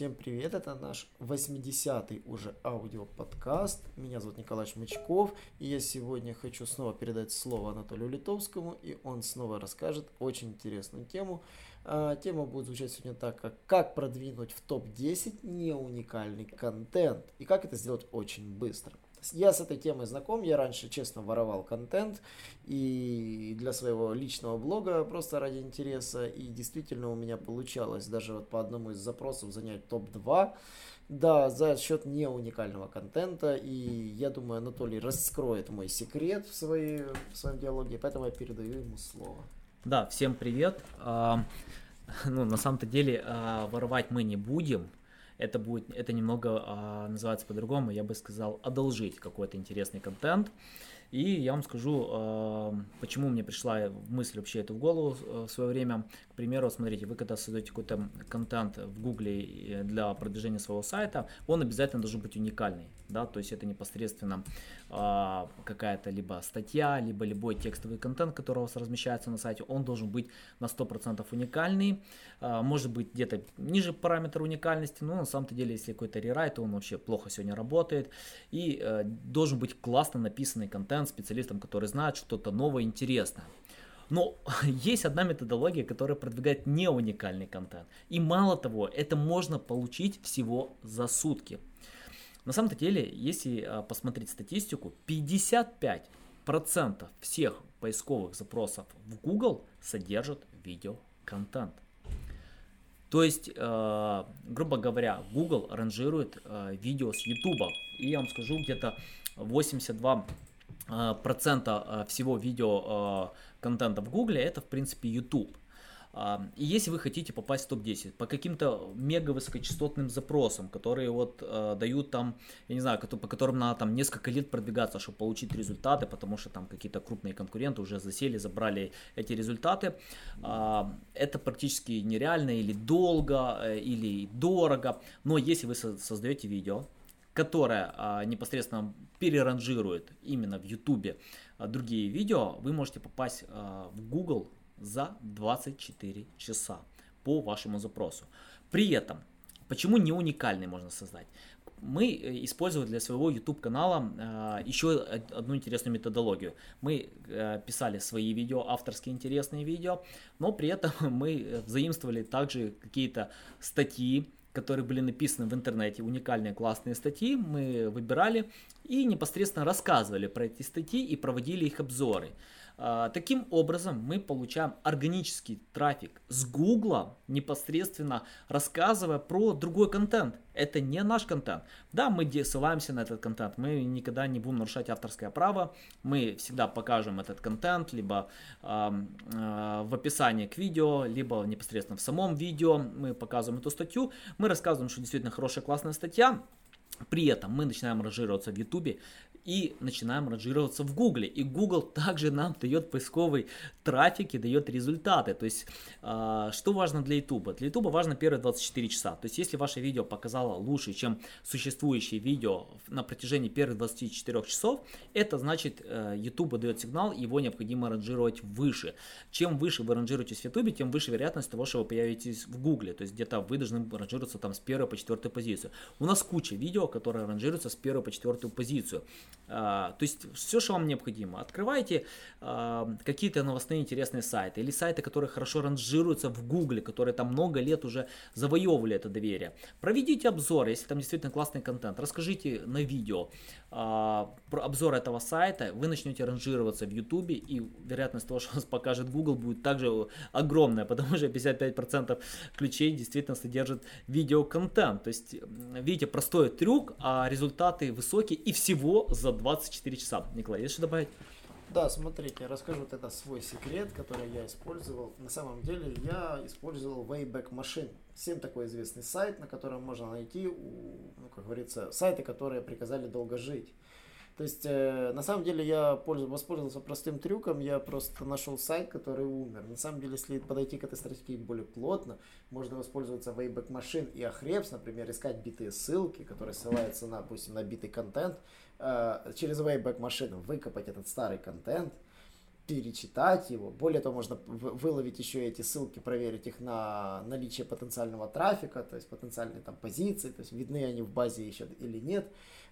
Всем привет, это наш 80-й уже аудиоподкаст. Меня зовут Николай Шмычков, и я сегодня хочу снова передать слово Анатолию Литовскому, и он снова расскажет очень интересную тему. А, тема будет звучать сегодня так, как «Как продвинуть в топ-10 не уникальный контент» и как это сделать очень быстро. Я с этой темой знаком, я раньше честно воровал контент и для своего личного блога просто ради интереса, и действительно у меня получалось даже вот по одному из запросов занять топ-2, да, за счет не уникального контента, и я думаю, Анатолий раскроет мой секрет в, своей, в своем диалоге, поэтому я передаю ему слово. Да, всем привет. А, ну, на самом-то деле, а, воровать мы не будем, это будет, это немного а, называется по-другому, я бы сказал, одолжить какой-то интересный контент. И я вам скажу, а, почему мне пришла мысль вообще это в голову э, в свое время. К примеру, смотрите, вы когда создаете какой-то контент в Гугле для продвижения своего сайта, он обязательно должен быть уникальный. Да? То есть это непосредственно какая-то либо статья, либо любой текстовый контент, который у вас размещается на сайте, он должен быть на 100% уникальный. Может быть где-то ниже параметра уникальности, но на самом-то деле, если какой-то рерайт, он вообще плохо сегодня работает. И э, должен быть классно написанный контент, контент специалистам, которые знают что-то новое, интересное. Но есть одна методология, которая продвигает не уникальный контент. И мало того, это можно получить всего за сутки. На самом деле, если а, посмотреть статистику, 55% всех поисковых запросов в Google содержат видеоконтент. То есть, э, грубо говоря, Google ранжирует э, видео с YouTube. И я вам скажу, где-то 82 Э, процента э, всего видео э, контента в Гугле это в принципе YouTube. И если вы хотите попасть в топ-10 по каким-то мега высокочастотным запросам, которые вот э, дают там, я не знаю, по которым надо там несколько лет продвигаться, чтобы получить результаты, потому что там какие-то крупные конкуренты уже засели, забрали эти результаты, э, это практически нереально или долго, э, или дорого. Но если вы создаете видео, которая а, непосредственно переранжирует именно в YouTube а, другие видео, вы можете попасть а, в Google за 24 часа по вашему запросу. При этом, почему не уникальный можно создать? Мы э, использовали для своего YouTube канала э, еще одну интересную методологию. Мы э, писали свои видео, авторские интересные видео, но при этом мы заимствовали также какие-то статьи, которые были написаны в интернете, уникальные классные статьи, мы выбирали и непосредственно рассказывали про эти статьи и проводили их обзоры. А, таким образом, мы получаем органический трафик с Гугла, непосредственно рассказывая про другой контент. Это не наш контент. Да, мы ссылаемся на этот контент, мы никогда не будем нарушать авторское право, мы всегда покажем этот контент, либо э, э, в описании к видео, либо непосредственно в самом видео мы показываем эту статью, мы рассказываем, что действительно хорошая, классная статья, при этом мы начинаем ранжироваться в YouTube и начинаем ранжироваться в Google. И Google также нам дает поисковый трафик и дает результаты. То есть, э, что важно для YouTube? Для YouTube важно первые 24 часа. То есть, если ваше видео показало лучше, чем существующее видео на протяжении первых 24 часов, это значит, э, дает сигнал, его необходимо ранжировать выше. Чем выше вы ранжируетесь в YouTube, тем выше вероятность того, что вы появитесь в Google. То есть, где-то вы должны ранжироваться там с первой по четвертую позицию. У нас куча видео, которые ранжируются с первой по четвертую позицию. А, то есть все, что вам необходимо. Открывайте а, какие-то новостные интересные сайты или сайты, которые хорошо ранжируются в Гугле, которые там много лет уже завоевывали это доверие. Проведите обзор, если там действительно классный контент. Расскажите на видео а, про обзор этого сайта. Вы начнете ранжироваться в YouTube и вероятность того, что вас покажет Google будет также огромная, потому что 55% ключей действительно содержат видеоконтент. То есть, видите, простой трюк, а результаты высокие и всего за 24 часа. Николай, есть что добавить? Да, смотрите, расскажу вот это свой секрет, который я использовал. На самом деле я использовал Wayback Machine. Всем такой известный сайт, на котором можно найти, ну, как говорится, сайты, которые приказали долго жить. То есть, э, на самом деле, я пользу- воспользовался простым трюком, я просто нашел сайт, который умер. На самом деле, если подойти к этой стратегии более плотно, можно воспользоваться Wayback Machine и Ahrefs, например, искать битые ссылки, которые ссылаются на, допустим, на битый контент, э, через Wayback Machine выкопать этот старый контент, перечитать его. Более того, можно вы- выловить еще эти ссылки, проверить их на наличие потенциального трафика, то есть потенциальные там позиции, то есть видны они в базе еще или нет.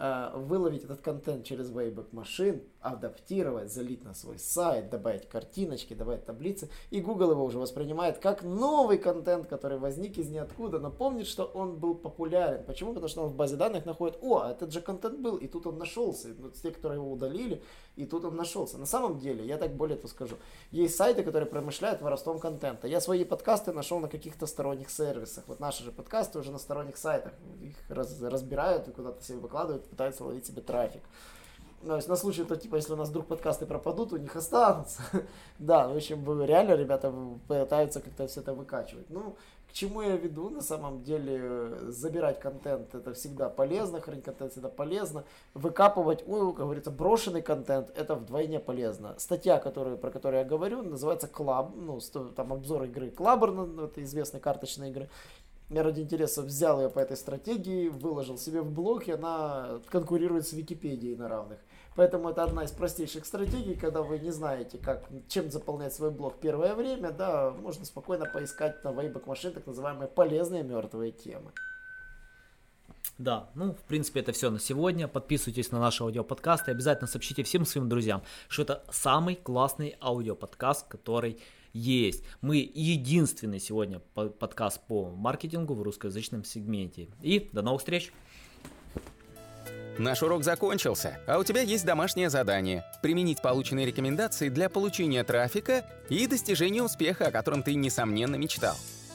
Э, Выловить этот контент через Wayback Machine, адаптировать, залить на свой сайт, добавить картиночки, добавить таблицы. И Google его уже воспринимает как новый контент, который возник из ниоткуда, но помнит, что он был популярен. Почему? Потому что он в базе данных находит, о, этот же контент был, и тут он нашелся. И вот те, которые его удалили, и тут он нашелся. На самом деле, я так более то скажу, есть сайты, которые промышляют воровством контента. Я свои подкасты нашел на каких-то сторонних сервисах. Вот наши же подкасты уже на сторонних сайтах. Их раз- разбирают и куда-то себе выкладывают, пытаются ловить себе трафик. Ну, то есть на случай, то, типа, если у нас вдруг подкасты пропадут, у них останутся. да, в общем, реально ребята пытаются как-то все это выкачивать. Ну, к чему я веду, на самом деле, забирать контент, это всегда полезно, хранить контент всегда полезно. Выкапывать, ой, как говорится, брошенный контент, это вдвойне полезно. Статья, которую, про которую я говорю, называется Club, ну, там обзор игры Clubber, ну, это известной карточной игры. Я ради интереса взял ее по этой стратегии, выложил себе в блог, и она конкурирует с Википедией на равных. Поэтому это одна из простейших стратегий, когда вы не знаете, как, чем заполнять свой блог первое время, да, можно спокойно поискать на Wayback Machine так называемые полезные мертвые темы. Да, ну, в принципе, это все на сегодня. Подписывайтесь на наши аудиоподкасты. Обязательно сообщите всем своим друзьям, что это самый классный аудиоподкаст, который есть. Мы единственный сегодня по- подкаст по маркетингу в русскоязычном сегменте. И до новых встреч! Наш урок закончился, а у тебя есть домашнее задание – применить полученные рекомендации для получения трафика и достижения успеха, о котором ты, несомненно, мечтал.